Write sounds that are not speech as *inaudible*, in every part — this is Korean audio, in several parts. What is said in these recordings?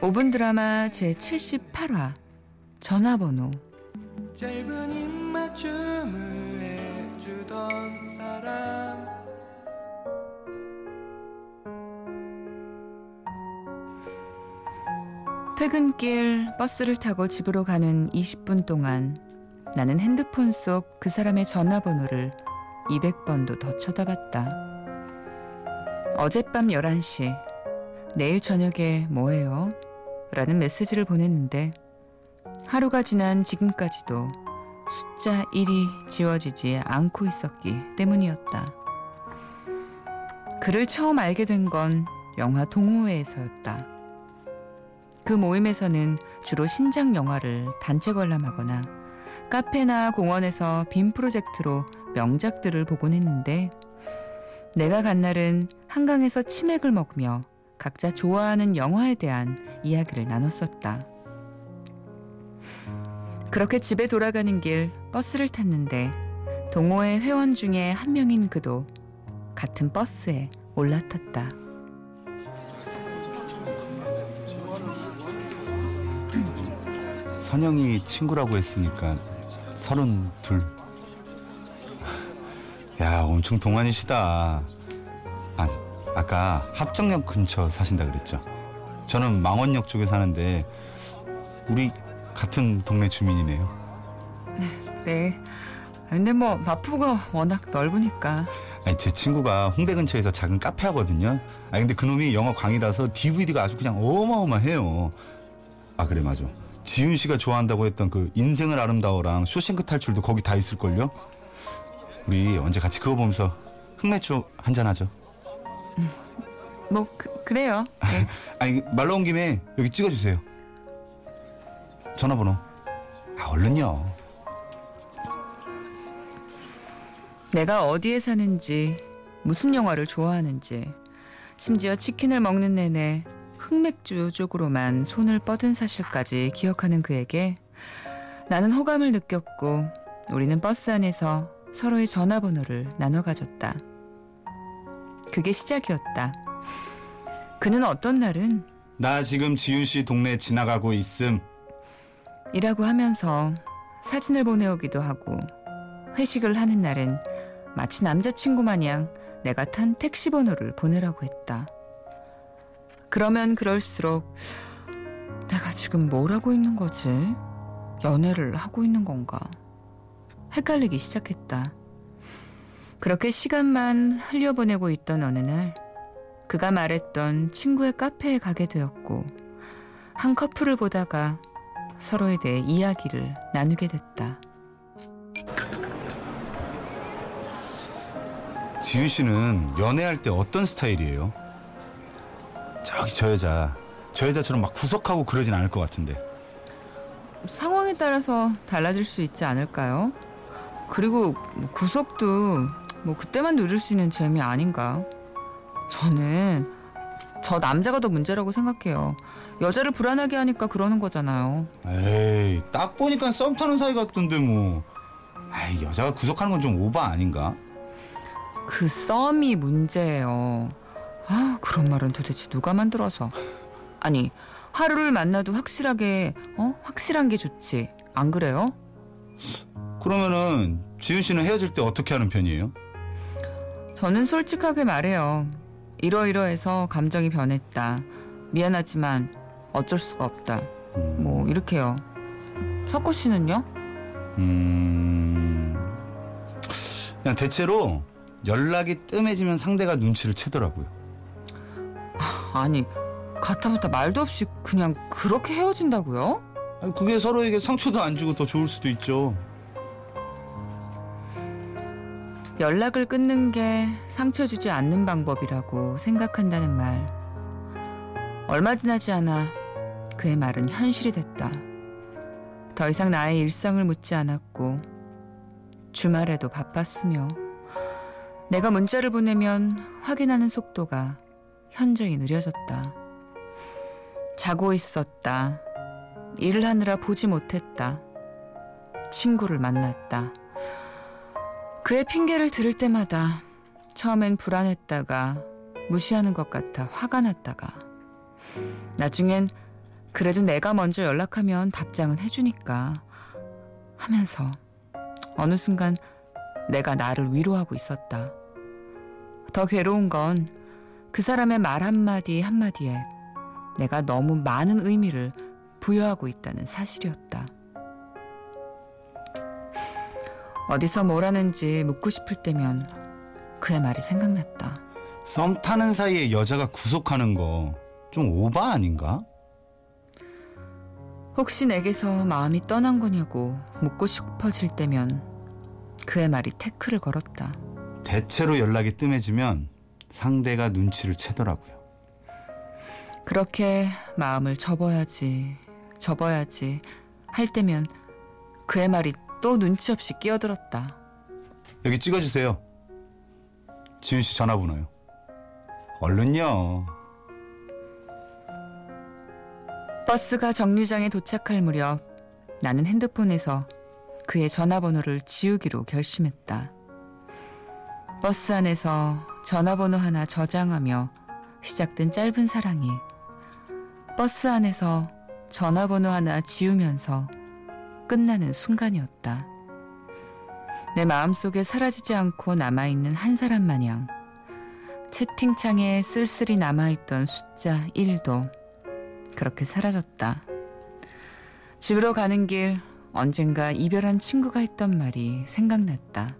5분 드라마 제78화 전화번호 짧은 입맞춤을 해주던 사람 퇴근길 버스를 타고 집으로 가는 20분 동안 나는 핸드폰 속 그 사람의 전화번호를 200번도 더 쳐다봤다. 어젯밤 11시, 내일 저녁에 뭐해요? 라는 메시지를 보냈는데 하루가 지난 지금까지도 숫자 1이 지워지지 않고 있었기 때문이었다. 그를 처음 알게 된 건 영화 동호회에서였다. 그 모임에서는 주로 신작 영화를 단체 관람하거나 카페나 공원에서 빔 프로젝트로 명작들을 보곤 했는데 내가 간 날은 한강에서 치맥을 먹으며 각자 좋아하는 영화에 대한 이야기를 나눴었다. 그렇게 집에 돌아가는 길 버스를 탔는데 동호회 회원 중에 한 명인 그도 같은 버스에 올라탔다. 선영이 친구라고 했으니까 서른 둘. *laughs* 야, 엄청 동안이시다. 아, 아까 합정역 근처 사신다 그랬죠? 저는 망원역 쪽에 사는데 우리 같은 동네 주민이네요. *laughs* 네. 근데 뭐 마포가 워낙 넓으니까 아니, 제 친구가 홍대 근처에서 작은 카페 하거든요. 아 근데 그놈이 영화 광이라서 DVD가 아주 그냥 어마어마해요. 아 그래 맞아. 지윤 씨가 좋아한다고 했던 그 인생을 아름다워랑 쇼생크 탈출도 거기 다 있을걸요? 우리 언제 같이 그거 보면서 흑맥주 한잔 하죠. 뭐 그, 래요 네. *laughs* 아니 말 나온 김에 여기 찍어주세요. 전화번호. 아 얼른요. 내가 어디에 사는지 무슨 영화를 좋아하는지 심지어 치킨을 먹는 내내 흑맥주 쪽으로만 손을 뻗은 사실까지 기억하는 그에게 나는 호감을 느꼈고 우리는 버스 안에서 서로의 전화번호를 나눠 가졌다. 그게 시작이었다. 그는 어떤 날은 나 지금 지윤 씨 동네 지나가고 있음. 이라고 하면서 사진을 보내오기도 하고 회식을 하는 날엔 마치 남자친구 마냥 내가 탄 택시 번호를 보내라고 했다. 그러면 그럴수록 내가 지금 뭘 하고 있는 거지? 연애를 하고 있는 건가? 헷갈리기 시작했다. 그렇게 시간만 흘려보내고 있던 어느 날 그가 말했던 친구의 카페에 가게 되었고 한 커플을 보다가 서로에 대해 이야기를 나누게 됐다. 지윤 씨는 연애할 때 어떤 스타일이에요? 저기 저 여자. 저 여자처럼 막 구석하고 그러진 않을 것 같은데. 상황에 따라서 달라질 수 있지 않을까요? 그리고 뭐 구속도 뭐 그때만 누릴 수 있는 재미 아닌가? 저는 저 남자가 더 문제라고 생각해요. 여자를 불안하게 하니까 그러는 거잖아요. 에이, 딱 보니까 썸 타는 사이 같던데 뭐. 에이, 여자가 구속하는 건 좀 오바 아닌가? 그 썸이 문제예요. 아, 그런 말은 도대체 누가 만들어서. 아니, 하루를 만나도 확실하게, 어? 확실한 게 좋지. 안 그래요? 그러면은 지윤 씨는 헤어질 때 어떻게 하는 편이에요? 저는 솔직하게 말해요. 이러이러해서 감정이 변했다. 미안하지만 어쩔 수가 없다. 음, 뭐, 이렇게요. 석호 씨는요? 음, 그냥 대체로 연락이 뜸해지면 상대가 눈치를 채더라고요. 아니, 가타부타 말도 없이 그냥 그렇게 헤어진다고요? 아니, 그게 서로에게 상처도 안 주고 더 좋을 수도 있죠. 연락을 끊는 게 상처 주지 않는 방법이라고 생각한다는 말. 얼마 지나지 않아 그의 말은 현실이 됐다. 더 이상 나의 일상을 묻지 않았고 주말에도 바빴으며 내가 문자를 보내면 확인하는 속도가 현저히 느려졌다. 자고 있었다. 일을 하느라 보지 못했다. 친구를 만났다. 그의 핑계를 들을 때마다 처음엔 불안했다가 무시하는 것 같아 화가 났다가 나중엔 그래도 내가 먼저 연락하면 답장은 해주니까 하면서 어느 순간 내가 나를 위로하고 있었다. 더 괴로운 건 그 사람의 말 한마디 한마디에 내가 너무 많은 의미를 부여하고 있다는 사실이었다. 어디서 뭘 하는지 묻고 싶을 때면 그의 말이 생각났다. 썸 타는 사이에 여자가 구속하는 거 좀 오바 아닌가? 혹시 내게서 마음이 떠난 거냐고 묻고 싶어질 때면 그의 말이 태클을 걸었다. 대체로 연락이 뜸해지면 상대가 눈치를 채더라고요. 그렇게 마음을 접어야지, 접어야지 할 때면 그의 말이 또 눈치 없이 끼어들었다. 여기 찍어주세요. 지윤 씨 전화번호요. 얼른요. 버스가 정류장에 도착할 무렵 나는 핸드폰에서 그의 전화번호를 지우기로 결심했다. 버스 안에서 전화번호 하나 저장하며 시작된 짧은 사랑이 버스 안에서 전화번호 하나 지우면서 끝나는 순간이었다. 내 마음속에 사라지지 않고 남아있는 한 사람 마냥 채팅창에 쓸쓸히 남아있던 숫자 1도 그렇게 사라졌다. 집으로 가는 길 언젠가 이별한 친구가 했던 말이 생각났다.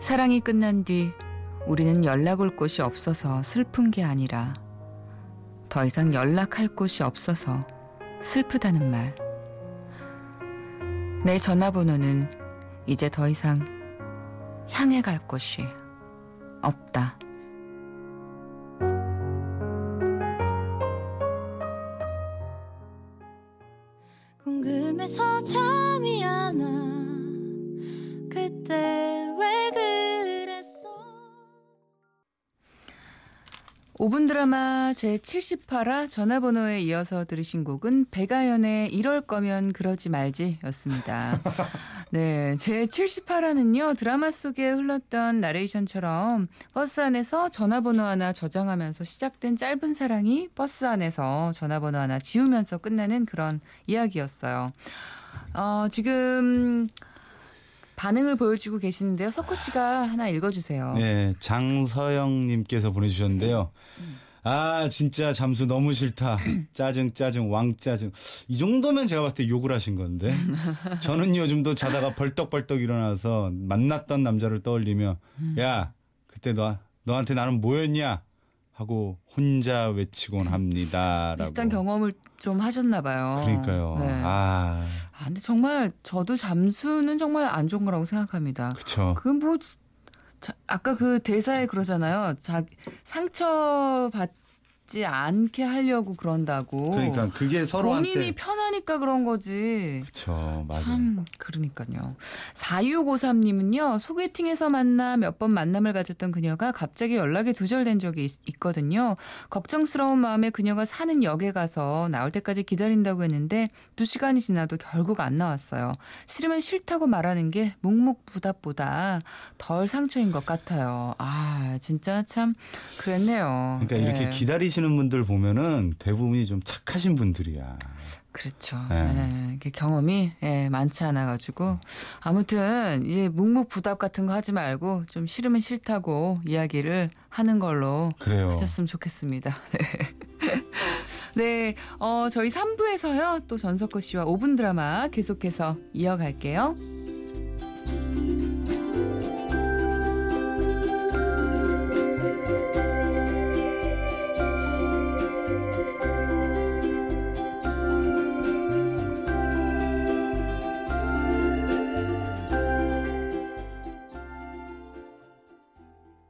사랑이 끝난 뒤 우리는 연락 올 곳이 없어서 슬픈 게 아니라 더 이상 연락할 곳이 없어서 슬프다는 말. 내 전화번호는 이제 더 이상 향해 갈 곳이 없다. 궁금해서 잠이 안 와. 5분 드라마 제78화 전화번호에 이어서 들으신 곡은 백아연의 이럴 거면 그러지 말지 였습니다. *laughs* 네, 제78화는요, 드라마 속에 흘렀던 나레이션처럼 버스 안에서 전화번호 하나 저장하면서 시작된 짧은 사랑이 버스 안에서 전화번호 하나 지우면서 끝나는 그런 이야기였어요. 어, 지금 반응을 보여주고 계시는데요. 석호 씨가 하나 읽어주세요. 네, 장서영님께서 보내주셨는데요. 아, 진짜 잠수 너무 싫다. 짜증, 짜증, 왕 짜증. 이 정도면 제가 봤을 때 욕을 하신 건데. 저는 요즘도 자다가 벌떡벌떡 일어나서 만났던 남자를 떠올리며, 야, 그때 너, 너한테 나는 뭐였냐? 하고 혼자 외치곤 합니다. 라고. 비슷한 경험을 좀 하셨나 봐요. 그러니까요. 네. 아, 아, 근데 정말 저도 잠수는 정말 안 좋은 거라고 생각합니다. 그쵸. 그뭐 아까 그 대사에 그러잖아요. 자 상처 받 지 않게 하려고 그런다고. 그러니까 그게 서로한테. 본인이 편하니까 그런 거지. 그쵸, 맞아요. 참 그러니까요. 4653님은요. 소개팅에서 만나 몇 번 만남을 가졌던 그녀가 갑자기 연락이 두절된 적이 있, 거든요 걱정스러운 마음에 그녀가 사는 역에 가서 나올 때까지 기다린다고 했는데 2시간이 지나도 결국 안 나왔어요. 싫으면 싫다고 말하는 게 묵묵부답보다 덜 상처인 것 같아요. 아 진짜 참 그랬네요. 그러니까 이렇게 네. 기다리시 는 분들 보면은 대부분이 좀 착하신 분들이야. 그렇죠. 네. 네. 경험이 예, 많지 않아 가지고 아무튼 이제 묵묵부답 같은 거 하지 말고 좀 싫으면 싫다고 이야기를 하는 걸로 그래요. 하셨으면 좋겠습니다. *laughs* 네. 네, 어, 저희 3부에서요, 또 전석호 씨와 5분 드라마 계속해서 이어갈게요.